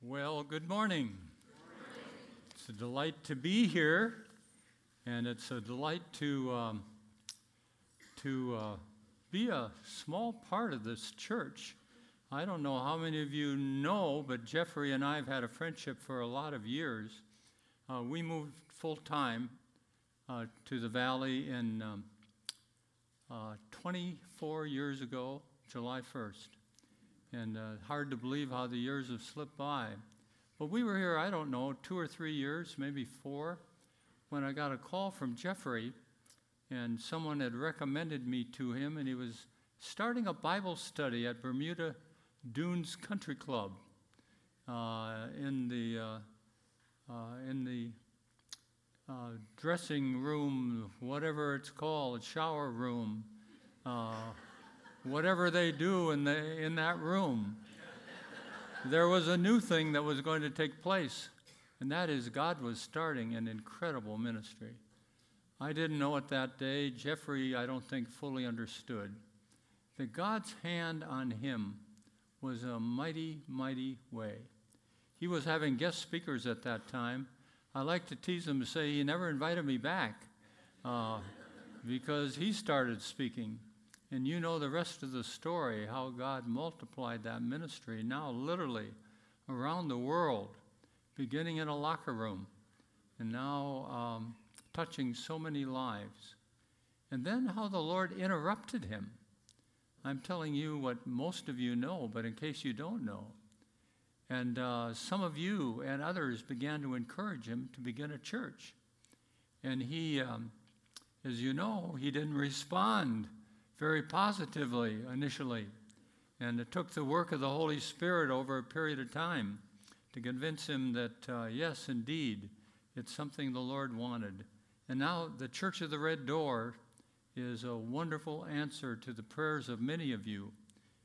Well, good morning. It's a delight to be here, and it's a delight to, um, to uh, be a small part of this church. I don't know how many of you know, but Jeffrey and I have had a friendship for a lot of years. Uh, we moved full time uh, to the valley in um, uh, 24 years ago, July 1st and uh, hard to believe how the years have slipped by. But we were here, I don't know, two or three years, maybe four, when I got a call from Jeffrey, and someone had recommended me to him, and he was starting a Bible study at Bermuda Dunes Country Club uh, in the uh, uh in the uh, dressing room, whatever it's called, shower room uh, whatever they do in, the, in that room. there was a new thing that was going to take place, and that is God was starting an incredible ministry. I didn't know it that day. Jeffrey, I don't think, fully understood that God's hand on him was a mighty, mighty way. He was having guest speakers at that time. I like to tease him to say he never invited me back uh, because he started speaking. And you know the rest of the story how God multiplied that ministry now, literally, around the world, beginning in a locker room, and now um, touching so many lives. And then how the Lord interrupted him. I'm telling you what most of you know, but in case you don't know. And uh, some of you and others began to encourage him to begin a church. And he, um, as you know, he didn't respond very positively initially. And it took the work of the Holy Spirit over a period of time to convince him that, uh, yes, indeed, it's something the Lord wanted. And now the Church of the Red Door is a wonderful answer to the prayers of many of you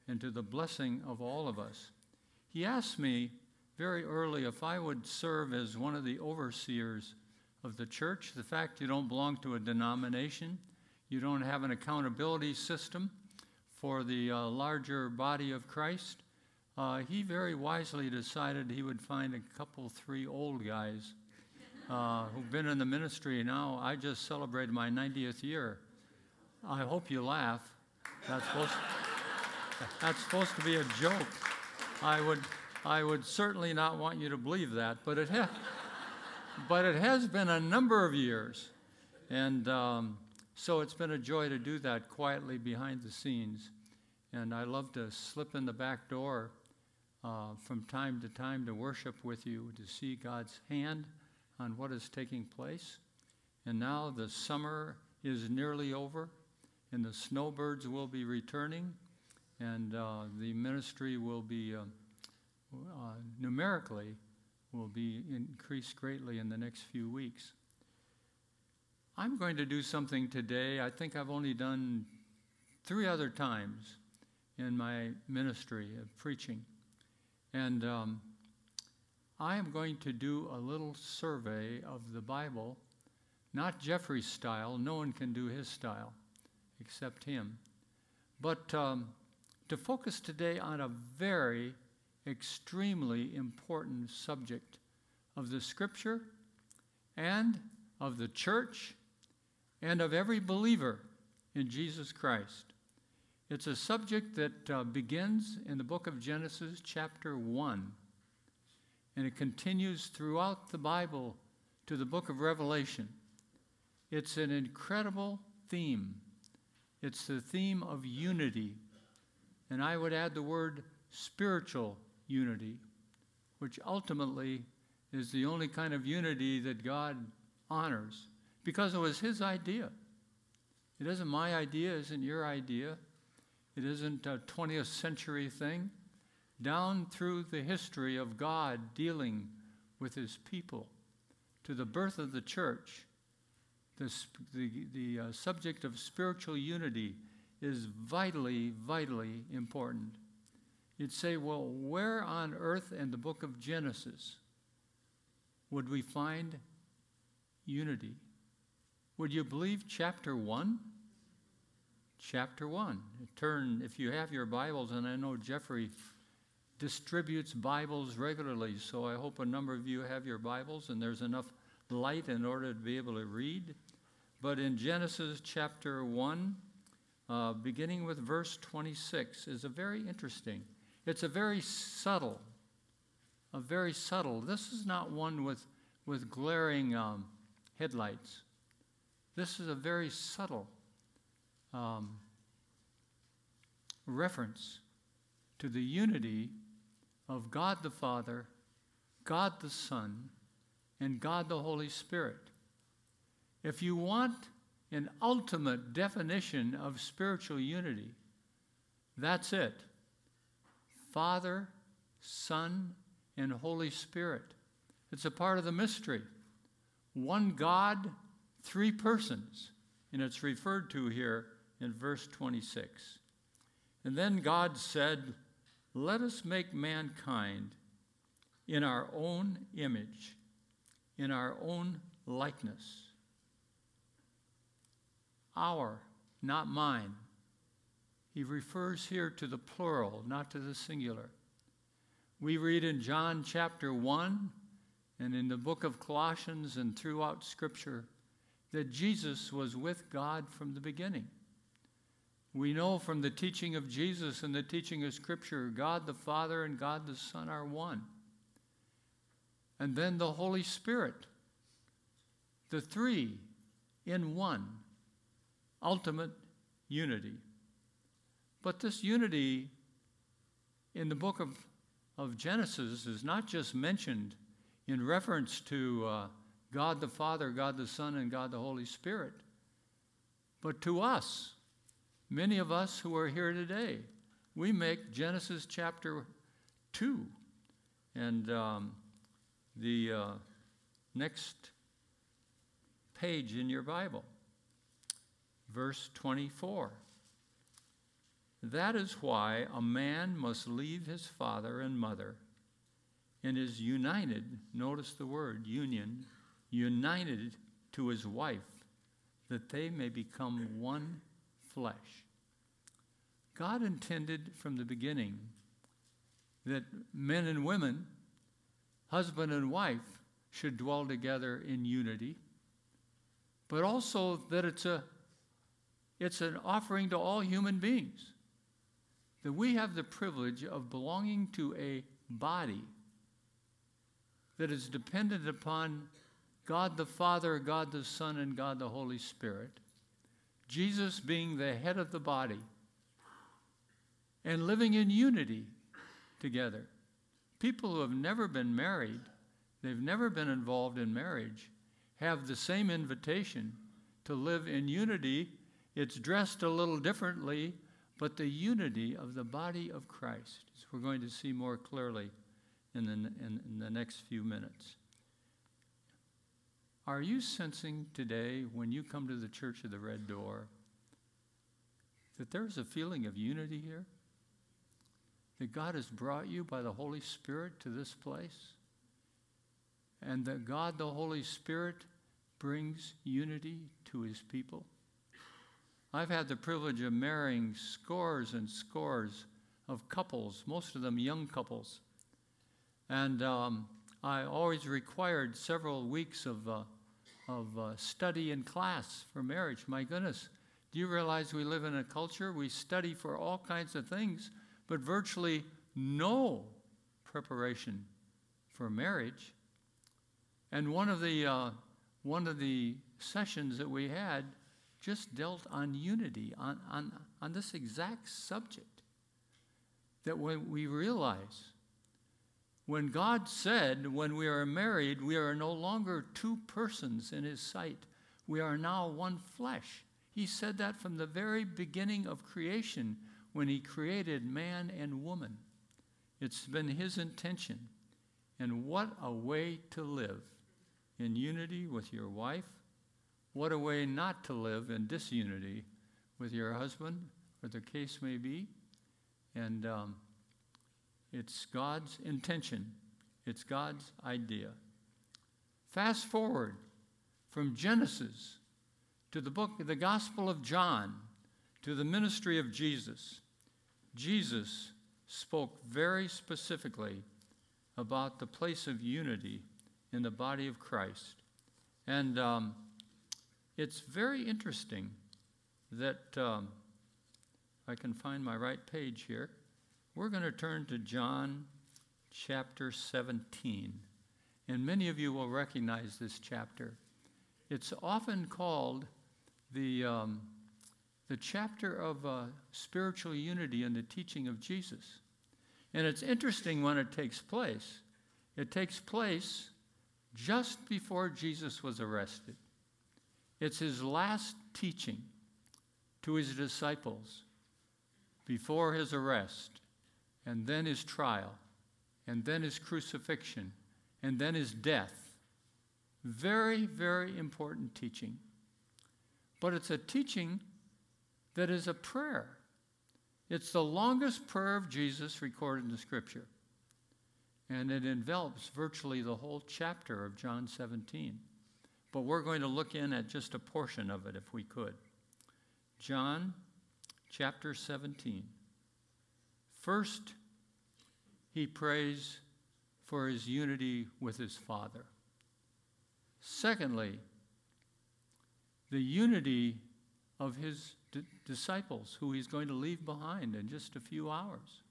and to the blessing of all of us. He asked me very early if I would serve as one of the overseers of the church. The fact you don't belong to a denomination you don't have an accountability system for the uh, larger body of Christ. Uh, he very wisely decided he would find a couple, three old guys uh, who've been in the ministry now. I just celebrated my 90th year. I hope you laugh. That's supposed, to, that's supposed to be a joke. I would, I would certainly not want you to believe that, but it, ha- but it has been a number of years. And um, so it's been a joy to do that quietly behind the scenes. And I love to slip in the back door uh, from time to time to worship with you, to see God's hand on what is taking place. And now the summer is nearly over, and the snowbirds will be returning, and uh, the ministry will be uh, uh numerically will be increased greatly in the next few weeks. I'm going to do something today. I think I've only done three other times in my ministry of preaching. And um, I am going to do a little survey of the Bible, not Jeffrey's style, no one can do his style except him, but um, to focus today on a very extremely important subject of the Scripture and of the church and of every believer in Jesus Christ. It's a subject that uh, begins in the book of Genesis, chapter 1, and it continues throughout the Bible to the book of Revelation. It's an incredible theme. It's the theme of unity, and I would add the word spiritual unity, which ultimately is the only kind of unity that God honors because it was his idea. It isn't my idea, isn't your idea. It isn't a 20th century thing. Down through the history of God dealing with his people to the birth of the church, the, the, the uh, subject of spiritual unity is vitally, vitally important. You'd say, well, where on earth in the book of Genesis would we find unity? Would you believe chapter 1? Chapter 1. Turn, if you have your Bibles, and I know Jeffrey distributes Bibles regularly, so I hope a number of you have your Bibles and there's enough light in order to be able to read. But in Genesis chapter 1, uh, beginning with verse 26, is a very interesting. It's a very subtle, a very subtle. This is not one with, with glaring um, headlights. This is a very subtle um, reference to the unity of God the Father, God the Son, and God the Holy Spirit. If you want an ultimate definition of spiritual unity, that's it Father, Son, and Holy Spirit. It's a part of the mystery. One God, three persons, and it's referred to here in verse 26. And then God said, Let us make mankind in our own image, in our own likeness. Our, not mine. He refers here to the plural, not to the singular. We read in John chapter 1 and in the book of Colossians and throughout Scripture that Jesus was with God from the beginning. We know from the teaching of Jesus and the teaching of Scripture, God the Father and God the Son are one. And then the Holy Spirit, the three in one, ultimate unity. But this unity in the book of, of Genesis is not just mentioned in reference to uh, God the Father, God the Son, and God the Holy Spirit, but to us, many of us who are here today, we make Genesis chapter 2 and um, the uh, next page in your Bible, verse 24. That is why a man must leave his father and mother and is united, notice the word union, united to his wife, that they may become one flesh. God intended from the beginning that men and women, husband and wife, should dwell together in unity, but also that it's, a, it's an offering to all human beings. That we have the privilege of belonging to a body that is dependent upon God the Father, God the Son, and God the Holy Spirit, Jesus being the head of the body, and living in unity together. People who have never been married, they've never been involved in marriage, have the same invitation to live in unity. It's dressed a little differently, but the unity of the body of Christ, as we're going to see more clearly in the, in, in the next few minutes. Are you sensing today, when you come to the Church of the Red Door, that there's a feeling of unity here? That God has brought you by the Holy Spirit to this place? And that God, the Holy Spirit, brings unity to his people? I've had the privilege of marrying scores and scores of couples, most of them young couples. And um, I always required several weeks of, uh, of uh, study in class for marriage. My goodness, do you realize we live in a culture we study for all kinds of things, but virtually no preparation for marriage? And one of the, uh, one of the sessions that we had just dealt on unity, on, on, on this exact subject. That when we realize when God said, when we are married, we are no longer two persons in His sight, we are now one flesh. He said that from the very beginning of creation when He created man and woman. It's been His intention. And what a way to live in unity with your wife. What a way not to live in disunity with your husband, or the case may be. And um, it's God's intention, it's God's idea. Fast forward from Genesis to the book, the Gospel of John, to the ministry of Jesus. Jesus spoke very specifically about the place of unity in the body of Christ. And um, it's very interesting that um, I can find my right page here. We're going to turn to John chapter 17. And many of you will recognize this chapter. It's often called the, um, the chapter of uh, spiritual unity and the teaching of Jesus. And it's interesting when it takes place. It takes place just before Jesus was arrested. It's his last teaching to his disciples before his arrest, and then his trial, and then his crucifixion, and then his death. Very, very important teaching. But it's a teaching that is a prayer. It's the longest prayer of Jesus recorded in the scripture. And it envelops virtually the whole chapter of John 17. But we're going to look in at just a portion of it if we could. John chapter 17. First, he prays for his unity with his Father. Secondly, the unity of his d- disciples, who he's going to leave behind in just a few hours.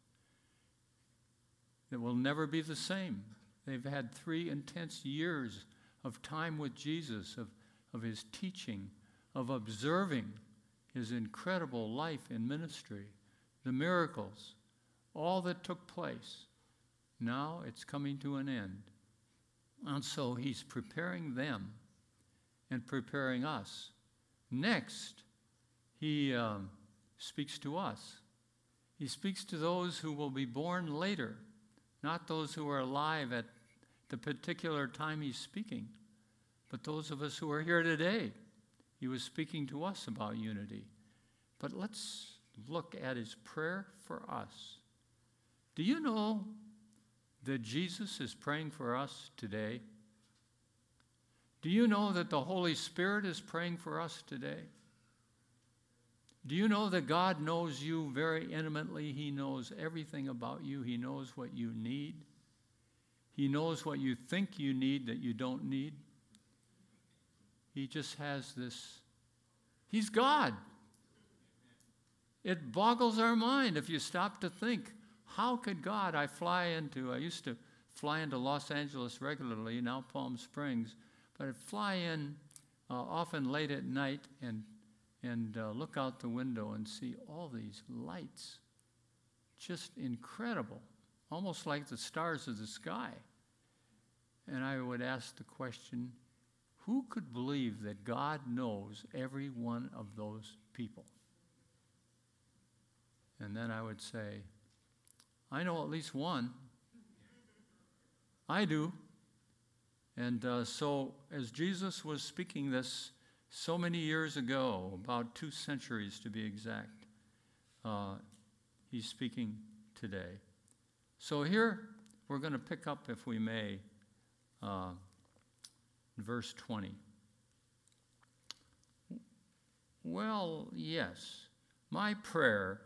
It will never be the same. They've had three intense years of time with Jesus, of, of his teaching, of observing his incredible life and ministry, the miracles, all that took place. Now it's coming to an end. And so he's preparing them and preparing us. Next, he um, speaks to us. He speaks to those who will be born later, not those who are alive at the particular time he's speaking, but those of us who are here today. He was speaking to us about unity. But let's look at his prayer for us. Do you know that Jesus is praying for us today? Do you know that the Holy Spirit is praying for us today? Do you know that God knows you very intimately? He knows everything about you. He knows what you need. He knows what you think you need that you don't need. He just has this. He's God. It boggles our mind if you stop to think how could God, I fly into, I used to fly into Los Angeles regularly, now Palm Springs, but I'd fly in uh, often late at night and, and uh, look out the window and see all these lights. Just incredible, almost like the stars of the sky. And I would ask the question who could believe that God knows every one of those people? And then I would say, I know at least one. I do. And uh, so, as Jesus was speaking this so many years ago, about two centuries to be exact, uh, he's speaking today. So, here we're going to pick up, if we may, uh, verse 20. Well, yes, my prayer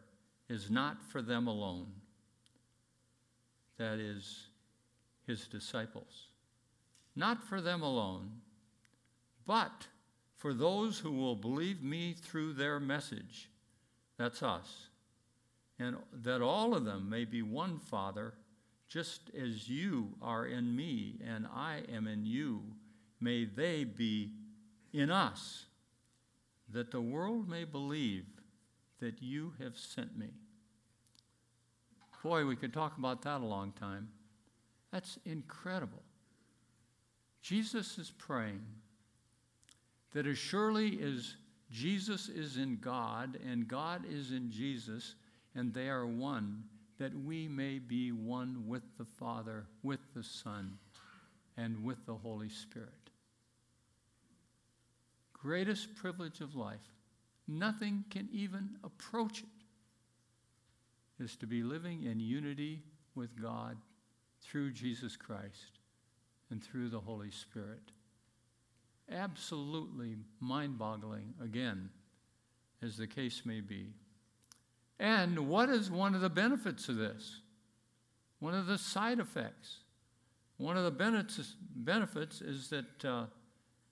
is not for them alone that is, his disciples. Not for them alone, but for those who will believe me through their message. That's us. And that all of them may be one Father, just as you are in me and I am in you, may they be in us, that the world may believe that you have sent me. Boy, we could talk about that a long time. That's incredible. Jesus is praying that as surely as Jesus is in God and God is in Jesus and they are one, that we may be one with the Father, with the Son, and with the Holy Spirit. Greatest privilege of life. Nothing can even approach it is to be living in unity with God through Jesus Christ and through the Holy Spirit. Absolutely mind boggling, again, as the case may be. And what is one of the benefits of this? one of the side effects, one of the benefits, is that uh,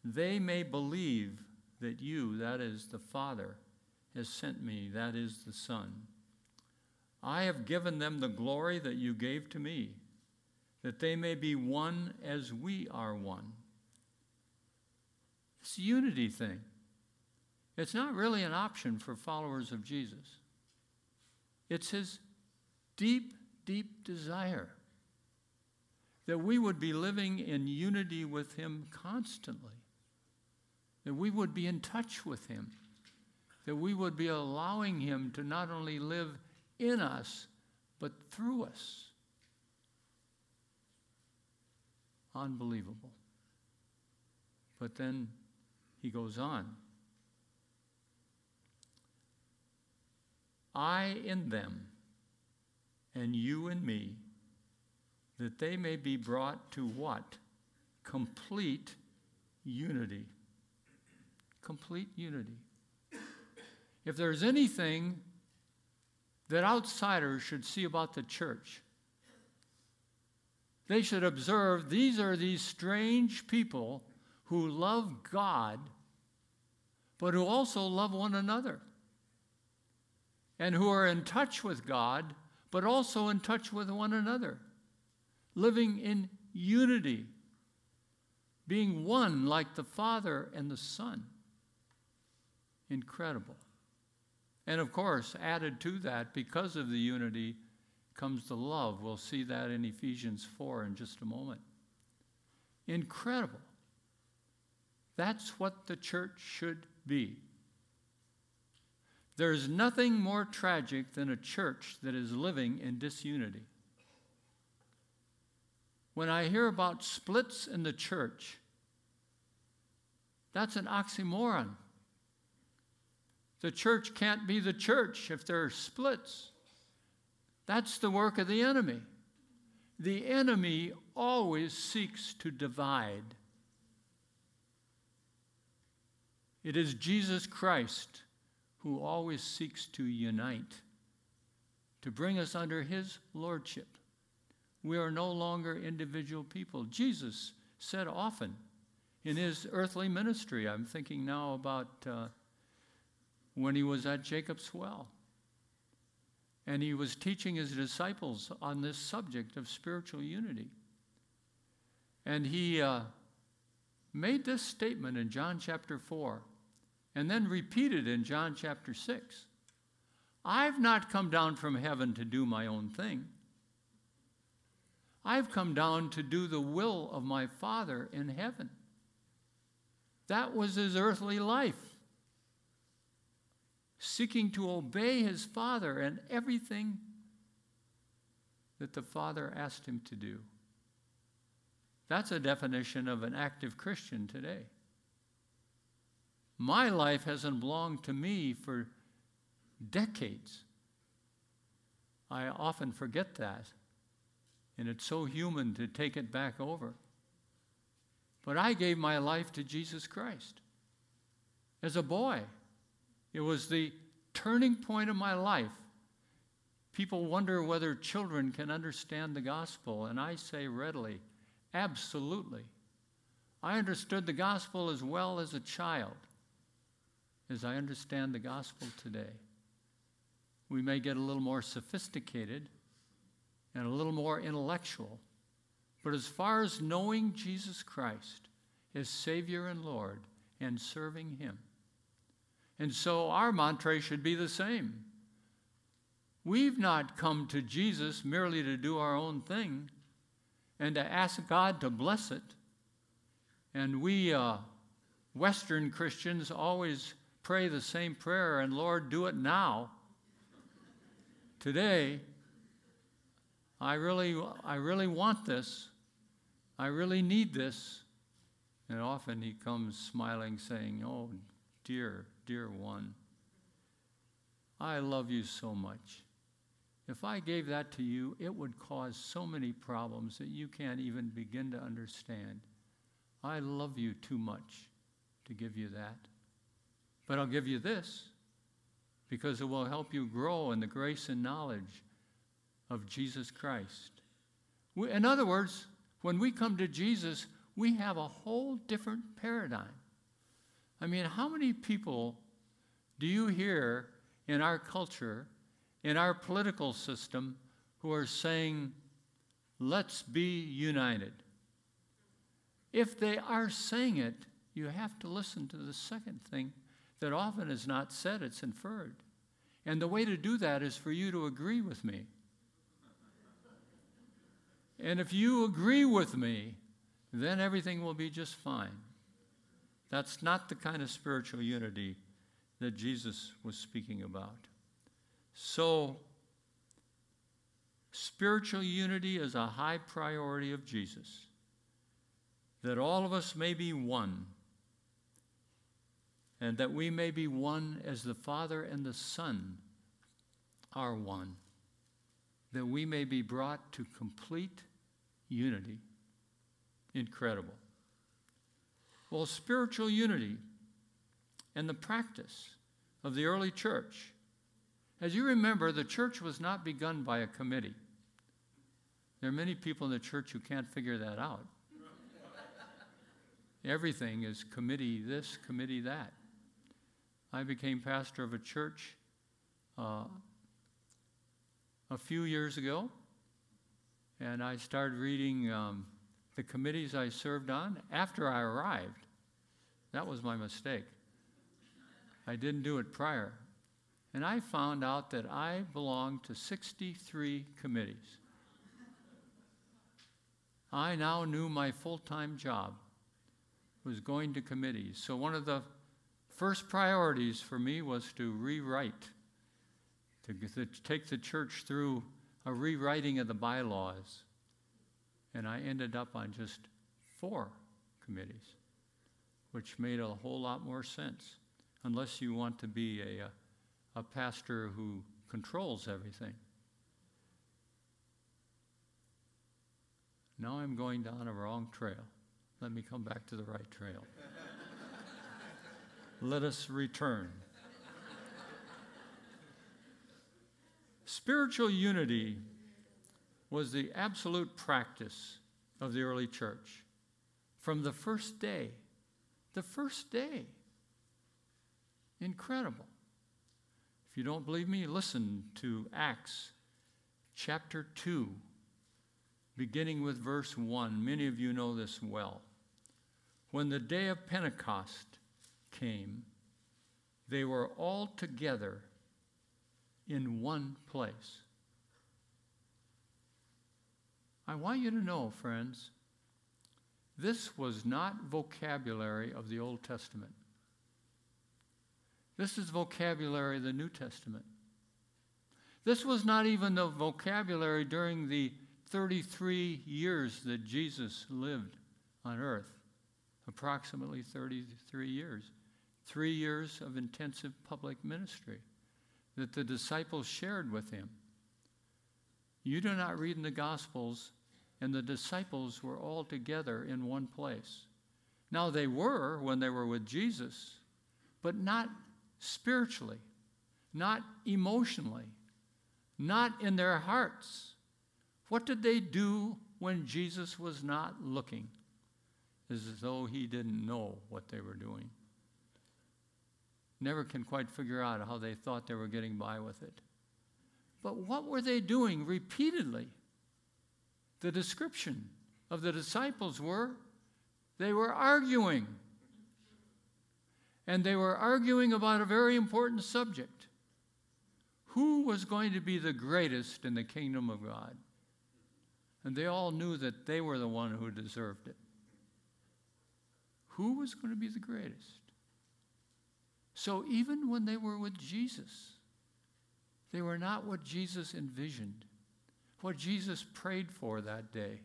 they may believe that you, that is the Father, has sent me, that is the Son. I have given them the glory that you gave to me, that they may be one as we are one. It's a unity thing. It's not really an option for followers of Jesus. It's his deep, deep desire that we would be living in unity with him constantly, that we would be in touch with him, that we would be allowing him to not only live in us, but through us. Unbelievable. But then he goes on. I in them, and you in me, that they may be brought to what? Complete unity. Complete unity. If there's anything that outsiders should see about the church, they should observe these are these strange people who love God, but who also love one another, and who are in touch with God, but also in touch with one another, living in unity, being one like the Father and the Son. Incredible. And of course, added to that, because of the unity, comes the love. We'll see that in Ephesians 4 in just a moment. Incredible. That's what the church should be. There's nothing more tragic than a church that is living in disunity. When I hear about splits in the church, that's an oxymoron. The church can't be the church if there are splits. That's the work of the enemy. The enemy always seeks to divide. It is Jesus Christ who always seeks to unite, to bring us under his lordship. We are no longer individual people. Jesus said often in his earthly ministry, I'm thinking now about uh, when he was at Jacob's well and he was teaching his disciples on this subject of spiritual unity. And he uh, made this statement in John chapter 4 and then repeated in John chapter 6 I've not come down from heaven to do my own thing. I've come down to do the will of my Father in heaven. That was his earthly life seeking to obey his Father and everything that the Father asked him to do. That's a definition of an active Christian today. My life hasn't belonged to me for decades. I often forget that, and it's so human to take it back over. But I gave my life to Jesus Christ as a boy. It was the turning point of my life. People wonder whether children can understand the gospel, and I say readily, absolutely. I understood the gospel as well as a child as I understand the gospel today. We may get a little more sophisticated and a little more intellectual, but as far as knowing Jesus Christ as Savior and Lord and serving Him, and so our mantra should be the same. We've not come to Jesus merely to do our own thing and to ask God to bless it. And we uh, Western Christians always pray the same prayer, and Lord, do it now. Today, I really, I really want this. I really need this. And often he comes smiling, saying, Oh, dear, dear one, I love you so much. If I gave that to you, it would cause so many problems that you can't even begin to understand. I love you too much to give you that. But I'll give you this because it will help you grow in the grace and knowledge of Jesus Christ We, in other words, when we come to Jesus, we have a whole different paradigm. I mean, how many people do you hear in our culture, in our political system, who are saying, let's be united? If they are saying it, you have to listen to the second thing that often is not said, it's inferred. And the way to do that is for you to agree with me. And if you agree with me, then everything will be just fine. That's not the kind of spiritual unity that Jesus was speaking about. So, spiritual unity is a high priority of Jesus, that all of us may be one, and that we may be one as the Father and the Son are one, that we may be brought to complete unity. Incredible. Well, spiritual unity and the practice of the early church. As you remember, the church was not begun by a committee. There are many people in the church who can't figure that out. Everything is committee this, committee that. I became pastor of a church uh, a few years ago, and I started reading um, the committees I served on after I arrived. That was my mistake. I didn't do it prior. And I found out that I belonged to 63 committees. I now knew my full time job was going to committees. So one of the first priorities for me was to rewrite, to, to take the church through a rewriting of the bylaws. And I ended up on just four committees, which made a whole lot more sense, unless you want to be a, a, a pastor who controls everything. Now I'm going down a wrong trail. Let me come back to the right trail. Let us return. Spiritual unity was the absolute practice of the early church from the first day. The first day. Incredible. If you don't believe me, listen to Acts chapter 2, beginning with verse 1. Many of you know this well. When the day of Pentecost came, they were all together in one place. I want you to know, friends, this was not vocabulary of the Old Testament. This is vocabulary of the New Testament. This was not even the vocabulary during the 33 years that Jesus lived on earth, approximately 33 years. Three years of intensive public ministry that the disciples shared with him. You do not read in the Gospels, and the disciples were all together in one place. Now, they were when they were with Jesus, but not spiritually, not emotionally, not in their hearts. What did they do when Jesus was not looking? As though he didn't know what they were doing. Never can quite figure out how they thought they were getting by with it. But what were they doing repeatedly? The description of the disciples were they were arguing. And they were arguing about a very important subject. Who was going to be the greatest in the kingdom of God? And they all knew that they were the one who deserved it. Who was going to be the greatest? So even when they were with Jesus, they were not what Jesus envisioned, what Jesus prayed for that day,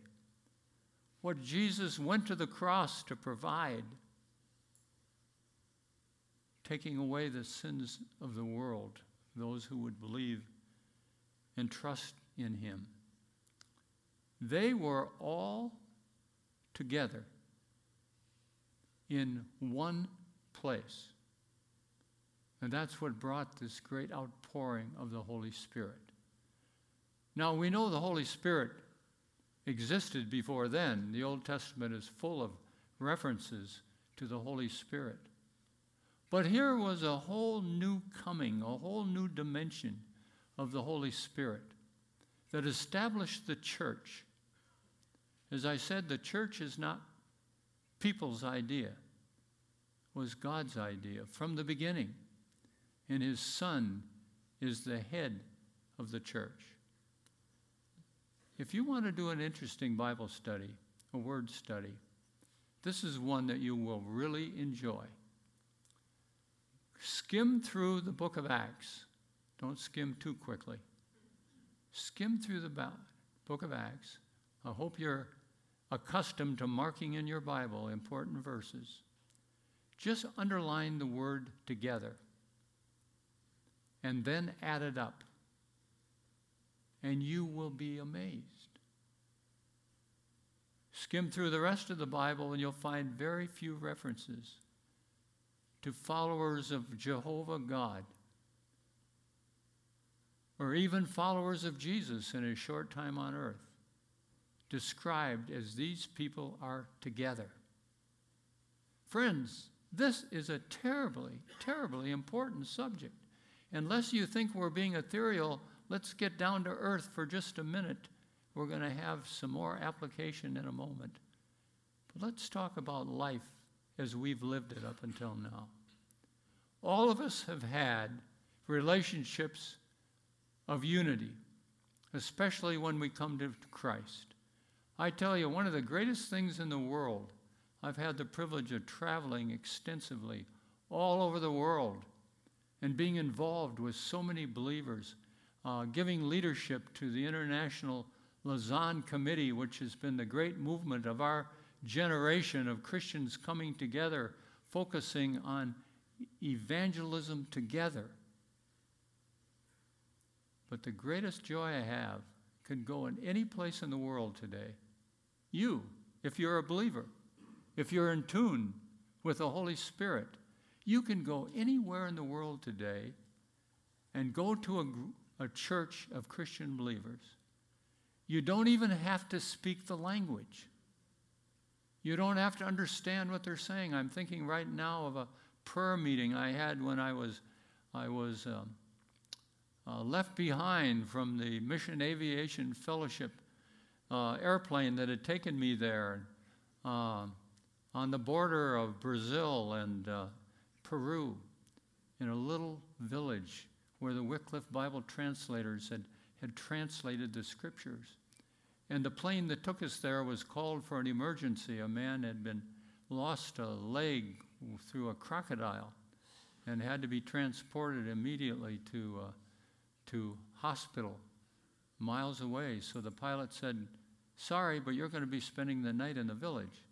what Jesus went to the cross to provide, taking away the sins of the world, those who would believe and trust in him. They were all together in one place. And that's what brought this great outpouring of the Holy Spirit. Now, we know the Holy Spirit existed before then. The Old Testament is full of references to the Holy Spirit. But here was a whole new coming, a whole new dimension of the Holy Spirit that established the church. As I said, the church is not people's idea, was God's idea from the beginning. And his son is the head of the church. If you want to do an interesting Bible study, a word study, this is one that you will really enjoy. Skim through the book of Acts. Don't skim too quickly. Skim through the book of Acts. I hope you're accustomed to marking in your Bible important verses. Just underline the word together and then add it up, and you will be amazed. Skim through the rest of the Bible, and you'll find very few references to followers of Jehovah God or even followers of Jesus in a short time on earth, described as these people are together. Friends, this is a terribly, terribly important subject. Unless you think we're being ethereal, let's get down to earth for just a minute. We're going to have some more application in a moment. But let's talk about life as we've lived it up until now. All of us have had relationships of unity, especially when we come to Christ. I tell you, one of the greatest things in the world, I've had the privilege of traveling extensively all over the world and being involved with so many believers, uh, giving leadership to the International Lausanne Committee, which has been the great movement of our generation of Christians coming together, focusing on evangelism together. But the greatest joy I have can go in any place in the world today. You, if you're a believer, if you're in tune with the Holy Spirit, you can go anywhere in the world today and go to a, a church of Christian believers. You don't even have to speak the language. You don't have to understand what they're saying. I'm thinking right now of a prayer meeting I had when I was, I was um, uh, left behind from the Mission Aviation Fellowship uh, airplane that had taken me there uh, on the border of Brazil and uh, Peru in a little village where the Wycliffe Bible translators had, had translated the scriptures. And the plane that took us there was called for an emergency. A man had been lost a leg through a crocodile and had to be transported immediately to, uh, to hospital miles away. So the pilot said, Sorry, but you're going to be spending the night in the village.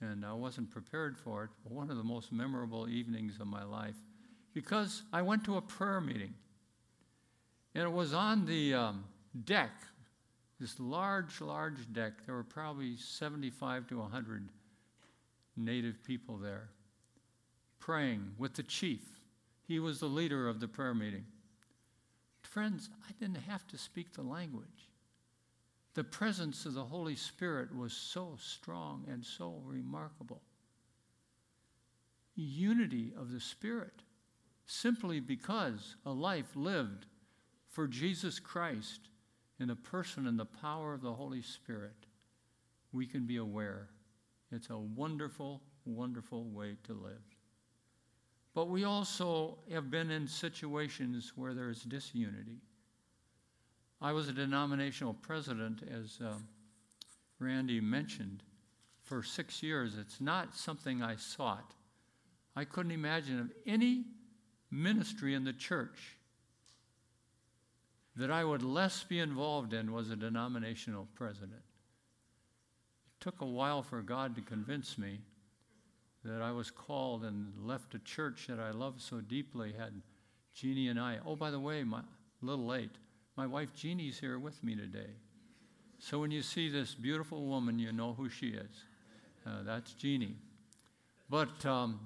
And I wasn't prepared for it. One of the most memorable evenings of my life because I went to a prayer meeting. And it was on the um, deck, this large, large deck. There were probably 75 to 100 native people there, praying with the chief. He was the leader of the prayer meeting. Friends, I didn't have to speak the language. The presence of the Holy Spirit was so strong and so remarkable. Unity of the Spirit, simply because a life lived for Jesus Christ in the person and the power of the Holy Spirit, we can be aware it's a wonderful, wonderful way to live. But we also have been in situations where there's disunity. I was a denominational president, as uh, Randy mentioned, for six years. It's not something I sought. I couldn't imagine of any ministry in the church that I would less be involved in was a denominational president It took a while for God to convince me that I was called and left a church that I loved so deeply, had Jeannie and I. Oh, by the way, my, a little late, my wife Jeannie's here with me today. So when you see this beautiful woman, you know who she is. Uh, that's Jeannie. But um,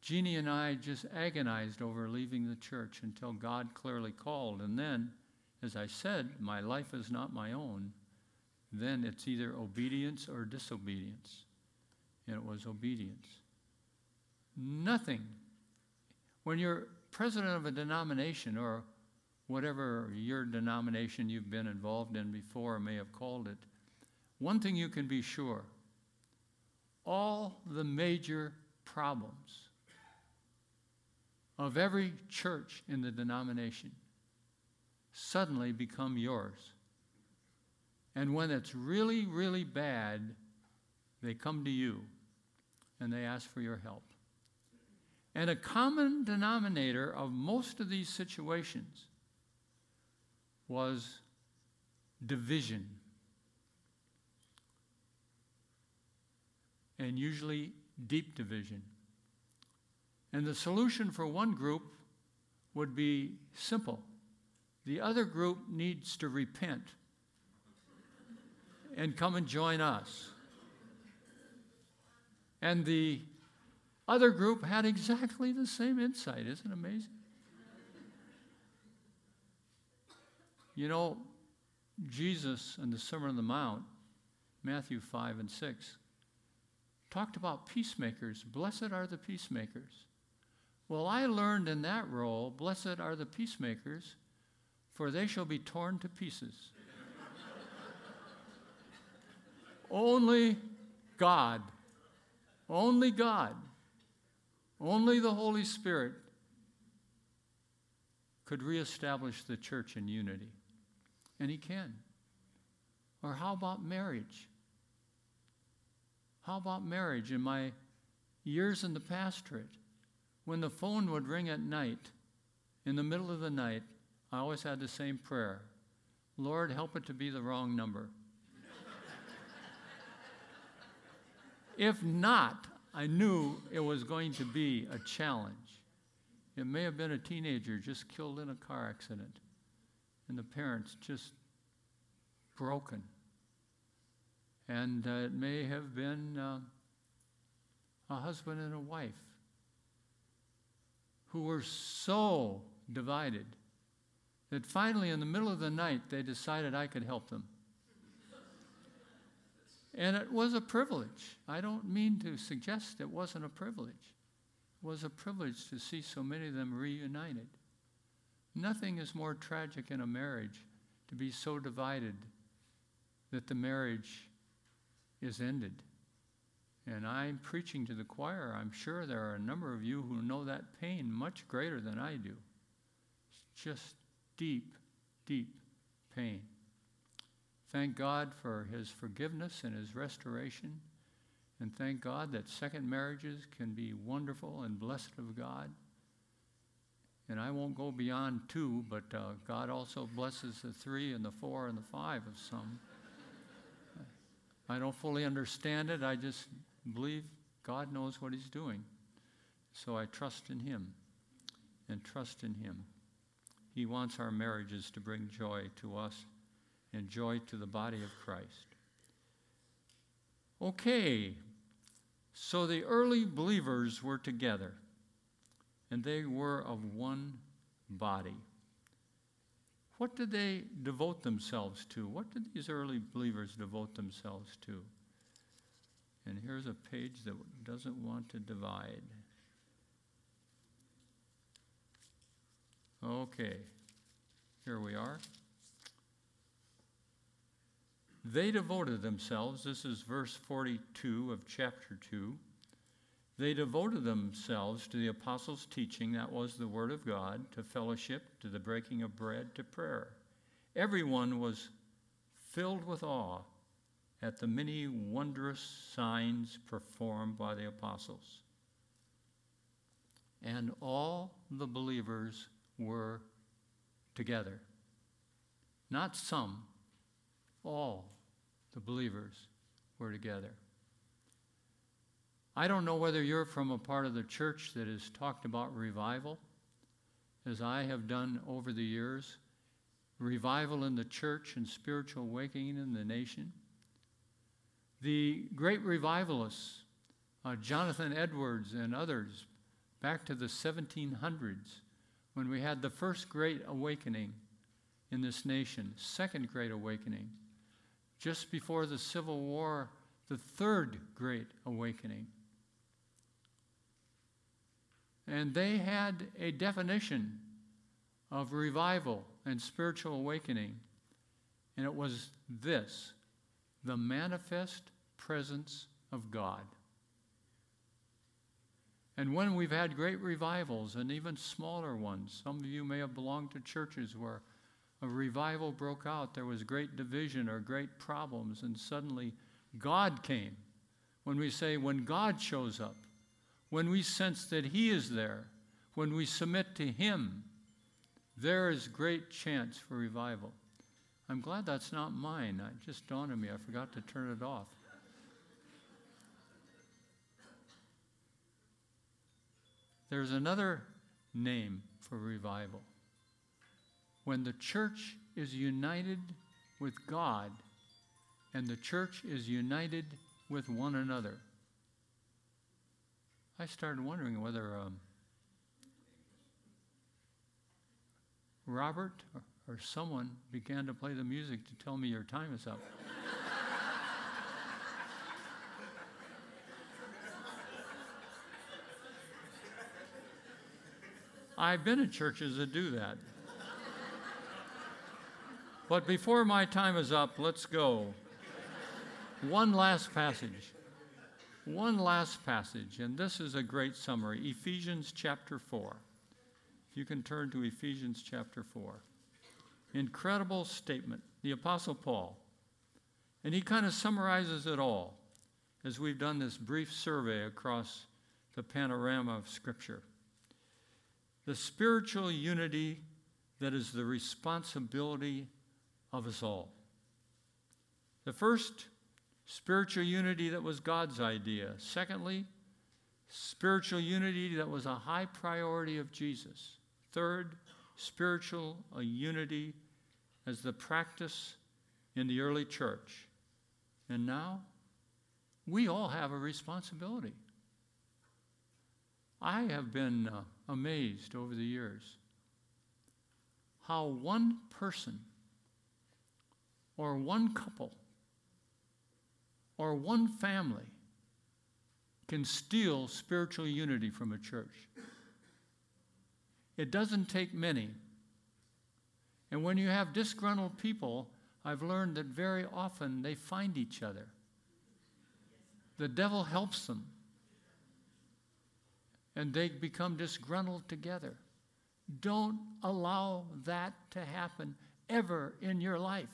Jeannie and I just agonized over leaving the church until God clearly called. And then, as I said, my life is not my own then it's either obedience or disobedience. And it was obedience. Nothing. When you're president of a denomination or whatever your denomination you've been involved in before may have called it, one thing you can be sure all the major problems of every church in the denomination suddenly become yours. And when it's really, really bad, they come to you and they ask for your help. And a common denominator of most of these situations was division. And usually deep division. And the solution for one group would be simple the other group needs to repent and come and join us. And the other group had exactly the same insight. Isn't it amazing? You know, Jesus in the Sermon on the Mount, Matthew 5 and 6, talked about peacemakers. Blessed are the peacemakers. Well, I learned in that role, blessed are the peacemakers, for they shall be torn to pieces. only God, only God, only the Holy Spirit could reestablish the church in unity. And He can. Or how about marriage? How about marriage? In my years in the pastorate, when the phone would ring at night, in the middle of the night, I always had the same prayer Lord, help it to be the wrong number. if not, I knew it was going to be a challenge. It may have been a teenager just killed in a car accident, and the parents just broken. And uh, it may have been uh, a husband and a wife who were so divided that finally, in the middle of the night, they decided I could help them. And it was a privilege. I don't mean to suggest it wasn't a privilege. It was a privilege to see so many of them reunited. Nothing is more tragic in a marriage to be so divided that the marriage is ended. And I'm preaching to the choir. I'm sure there are a number of you who know that pain much greater than I do. It's just deep, deep pain. Thank God for his forgiveness and his restoration. And thank God that second marriages can be wonderful and blessed of God. And I won't go beyond two, but uh, God also blesses the three and the four and the five of some. I don't fully understand it. I just believe God knows what He's doing. So I trust in Him and trust in Him. He wants our marriages to bring joy to us and joy to the body of Christ. Okay, so the early believers were together, and they were of one body. What did they devote themselves to? What did these early believers devote themselves to? And here's a page that doesn't want to divide. Okay, here we are. They devoted themselves, this is verse 42 of chapter 2. They devoted themselves to the apostles' teaching, that was the Word of God, to fellowship, to the breaking of bread, to prayer. Everyone was filled with awe at the many wondrous signs performed by the apostles. And all the believers were together. Not some, all the believers were together. I don't know whether you're from a part of the church that has talked about revival, as I have done over the years revival in the church and spiritual awakening in the nation. The great revivalists, uh, Jonathan Edwards and others, back to the 1700s, when we had the first great awakening in this nation, second great awakening, just before the Civil War, the third great awakening. And they had a definition of revival and spiritual awakening, and it was this the manifest presence of God. And when we've had great revivals and even smaller ones, some of you may have belonged to churches where a revival broke out, there was great division or great problems, and suddenly God came. When we say, when God shows up, when we sense that He is there, when we submit to Him, there is great chance for revival. I'm glad that's not mine. It just dawned on me. I forgot to turn it off. There's another name for revival. When the church is united with God and the church is united with one another. I started wondering whether um, Robert or, someone began to play the music to tell me your time is up. I've been in churches that do that. But before my time is up, let's go. One last passage. One last passage, and this is a great summary Ephesians chapter 4. If you can turn to Ephesians chapter 4. Incredible statement. The Apostle Paul. And he kind of summarizes it all as we've done this brief survey across the panorama of Scripture the spiritual unity that is the responsibility of us all. The first, spiritual unity that was God's idea. Secondly, spiritual unity that was a high priority of Jesus. Third, spiritual unity as the practice in the early church. And now, we all have a responsibility. I have been uh, amazed over the years how one person or one couple or one family can steal spiritual unity from a church. It doesn't take many. And when you have disgruntled people, I've learned that very often they find each other. The devil helps them and they become disgruntled together. Don't allow that to happen ever in your life.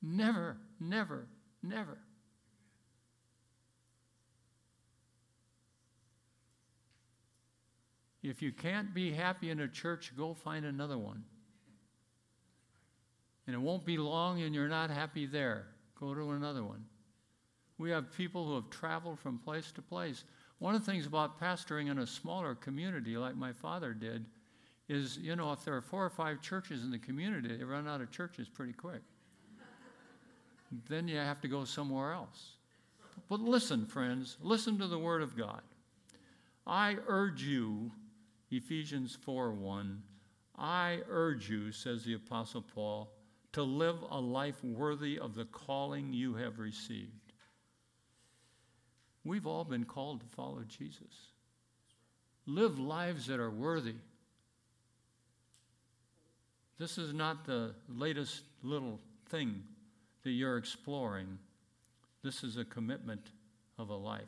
Never, never, never. If you can't be happy in a church, go find another one. And it won't be long and you're not happy there. Go to another one. We have people who have traveled from place to place one of the things about pastoring in a smaller community like my father did is, you know, if there are four or five churches in the community, they run out of churches pretty quick. then you have to go somewhere else. But listen, friends, listen to the Word of God. I urge you, Ephesians 4 1, I urge you, says the Apostle Paul, to live a life worthy of the calling you have received. We've all been called to follow Jesus. Live lives that are worthy. This is not the latest little thing that you're exploring. This is a commitment of a life.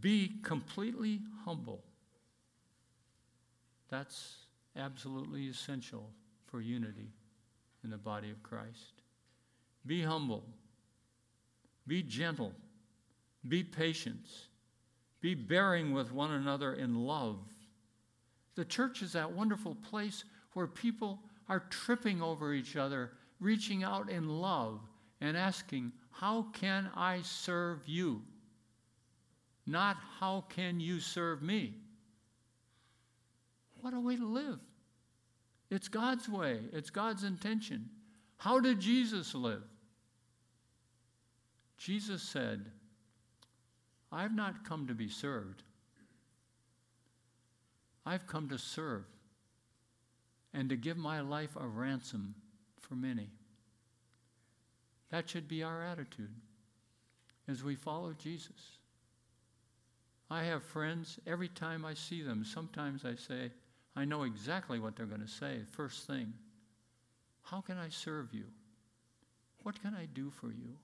Be completely humble. That's absolutely essential for unity in the body of Christ. Be humble. Be gentle. Be patient. Be bearing with one another in love. The church is that wonderful place where people are tripping over each other, reaching out in love and asking, How can I serve you? Not, How can you serve me? What a way to live! It's God's way, it's God's intention. How did Jesus live? Jesus said, I've not come to be served. I've come to serve and to give my life a ransom for many. That should be our attitude as we follow Jesus. I have friends, every time I see them, sometimes I say, I know exactly what they're going to say. First thing, how can I serve you? What can I do for you?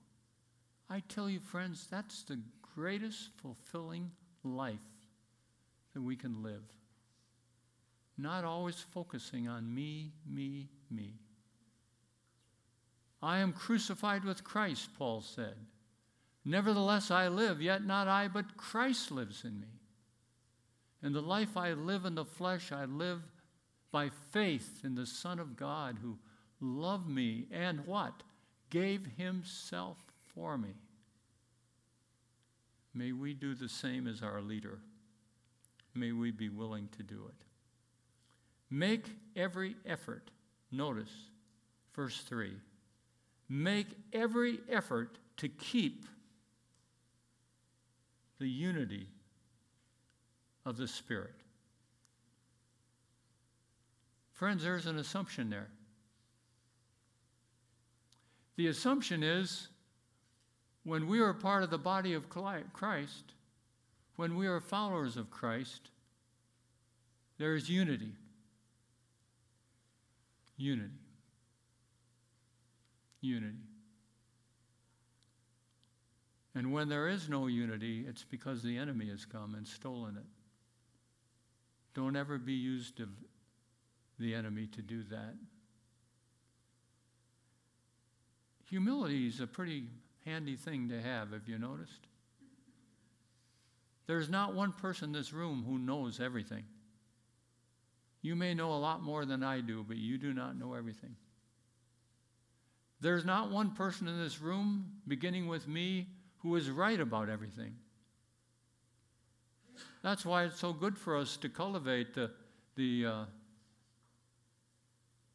I tell you, friends, that's the greatest fulfilling life that we can live. Not always focusing on me, me, me. I am crucified with Christ, Paul said. Nevertheless, I live, yet not I, but Christ lives in me. And the life I live in the flesh, I live by faith in the Son of God who loved me and what? Gave himself for me. May we do the same as our leader. May we be willing to do it. Make every effort. Notice verse 3. Make every effort to keep the unity of the Spirit. Friends, there's an assumption there. The assumption is when we are part of the body of Christ, when we are followers of Christ, there is unity. Unity. Unity. And when there is no unity, it's because the enemy has come and stolen it. Don't ever be used of the enemy to do that. Humility is a pretty handy thing to have, have you noticed? There's not one person in this room who knows everything. You may know a lot more than I do, but you do not know everything. There's not one person in this room, beginning with me, who is right about everything. That's why it's so good for us to cultivate the, the, uh,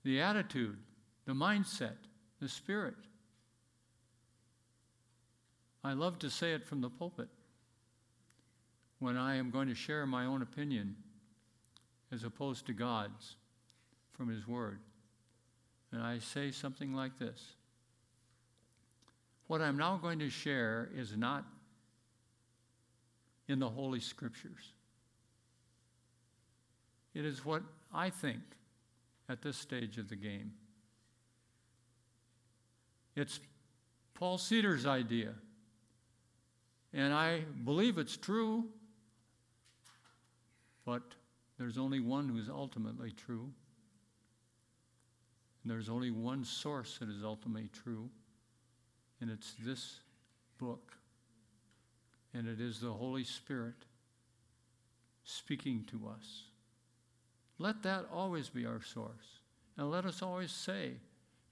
the attitude, the mindset, the spirit. I love to say it from the pulpit when I am going to share my own opinion as opposed to God's from His Word. And I say something like this What I'm now going to share is not in the Holy Scriptures, it is what I think at this stage of the game. It's Paul Cedar's idea. And I believe it's true, but there's only one who's ultimately true. And there's only one source that is ultimately true, and it's this book. And it is the Holy Spirit speaking to us. Let that always be our source. And let us always say,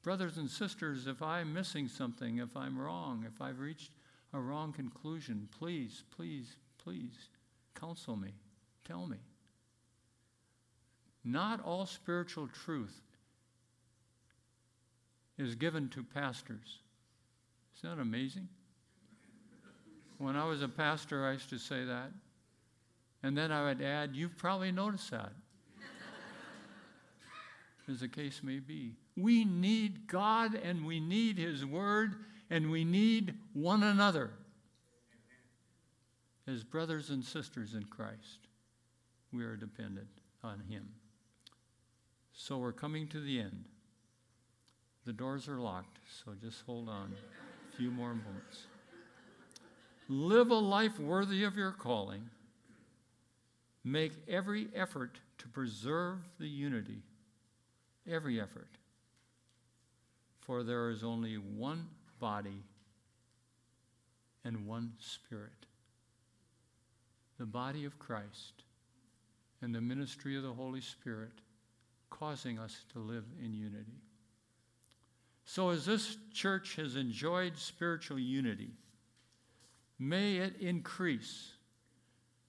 brothers and sisters, if I'm missing something, if I'm wrong, if I've reached a wrong conclusion, please, please, please counsel me. Tell me. Not all spiritual truth is given to pastors. Isn't that amazing? When I was a pastor, I used to say that. And then I would add, You've probably noticed that. As the case may be. We need God and we need His Word and we need one another as brothers and sisters in Christ. We are dependent on Him. So we're coming to the end. The doors are locked, so just hold on a few more moments. Live a life worthy of your calling. Make every effort to preserve the unity. Every effort. For there is only one body and one spirit. The body of Christ and the ministry of the Holy Spirit causing us to live in unity. So, as this church has enjoyed spiritual unity, may it increase.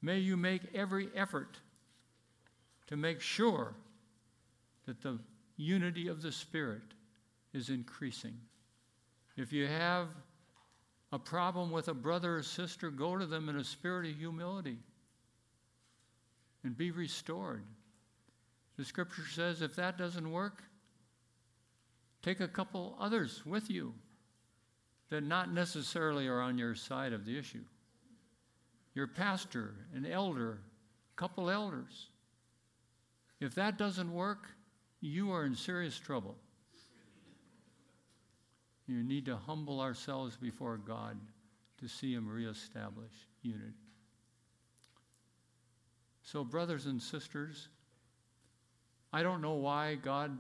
May you make every effort to make sure that the unity of the Spirit is increasing. If you have a problem with a brother or sister, go to them in a spirit of humility and be restored. The scripture says if that doesn't work, take a couple others with you that not necessarily are on your side of the issue. Your pastor, an elder, couple elders. If that doesn't work, you are in serious trouble. You need to humble ourselves before God to see Him reestablish unity. So, brothers and sisters, I don't know why God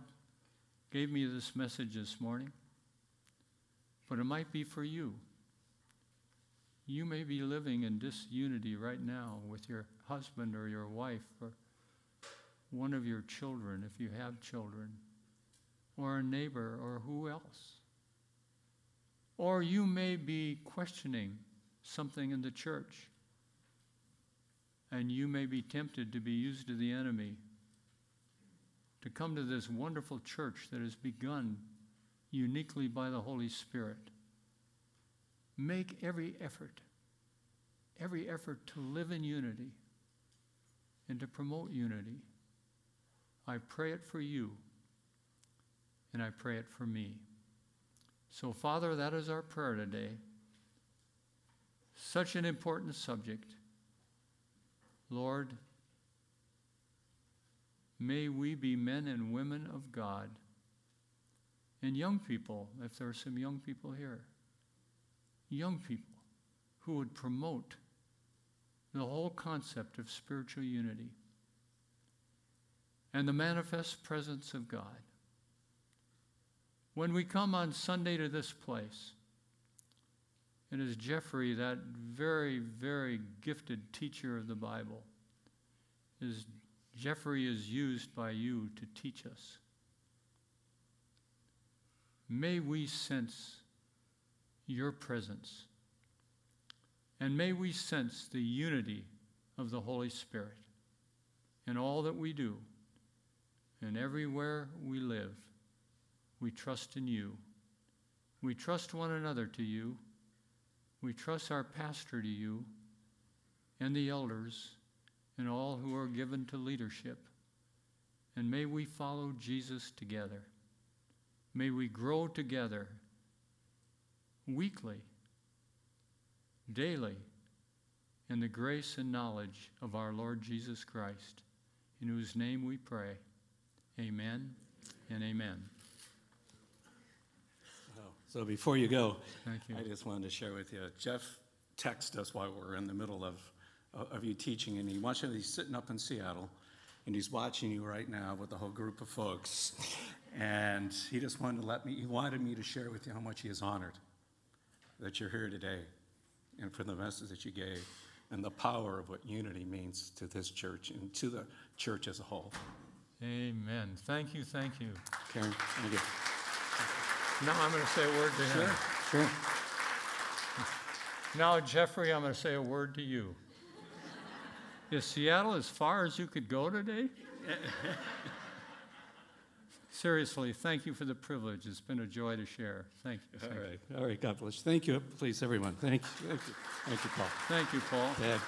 gave me this message this morning, but it might be for you. You may be living in disunity right now with your husband or your wife or one of your children if you have children, or a neighbor or who else. Or you may be questioning something in the church, and you may be tempted to be used to the enemy to come to this wonderful church that has begun uniquely by the Holy Spirit. Make every effort, every effort to live in unity and to promote unity. I pray it for you, and I pray it for me. So, Father, that is our prayer today. Such an important subject. Lord, may we be men and women of God. And young people, if there are some young people here, young people who would promote the whole concept of spiritual unity and the manifest presence of God. When we come on Sunday to this place, and as Jeffrey, that very, very gifted teacher of the Bible, as Jeffrey is used by you to teach us, may we sense your presence. And may we sense the unity of the Holy Spirit in all that we do and everywhere we live. We trust in you. We trust one another to you. We trust our pastor to you and the elders and all who are given to leadership. And may we follow Jesus together. May we grow together weekly, daily, in the grace and knowledge of our Lord Jesus Christ, in whose name we pray. Amen and amen. So before you go, Thank you. I just wanted to share with you, Jeff texted us while we're in the middle of, of you teaching, and he wants you, he's sitting up in Seattle, and he's watching you right now with a whole group of folks. And he just wanted to let me, he wanted me to share with you how much he is honored that you're here today and for the message that you gave and the power of what unity means to this church and to the church as a whole. Amen. Thank you, thank you. Karen, thank you. Now I'm going to say a word to him. Sure. Now, Jeffrey, I'm going to say a word to you. Is Seattle as far as you could go today? Seriously, thank you for the privilege. It's been a joy to share. Thank you. All Thank you, right, all right, God bless. Thank you, please, everyone. Thank you, thank you, thank you, Paul. Thank you Paul. Dad.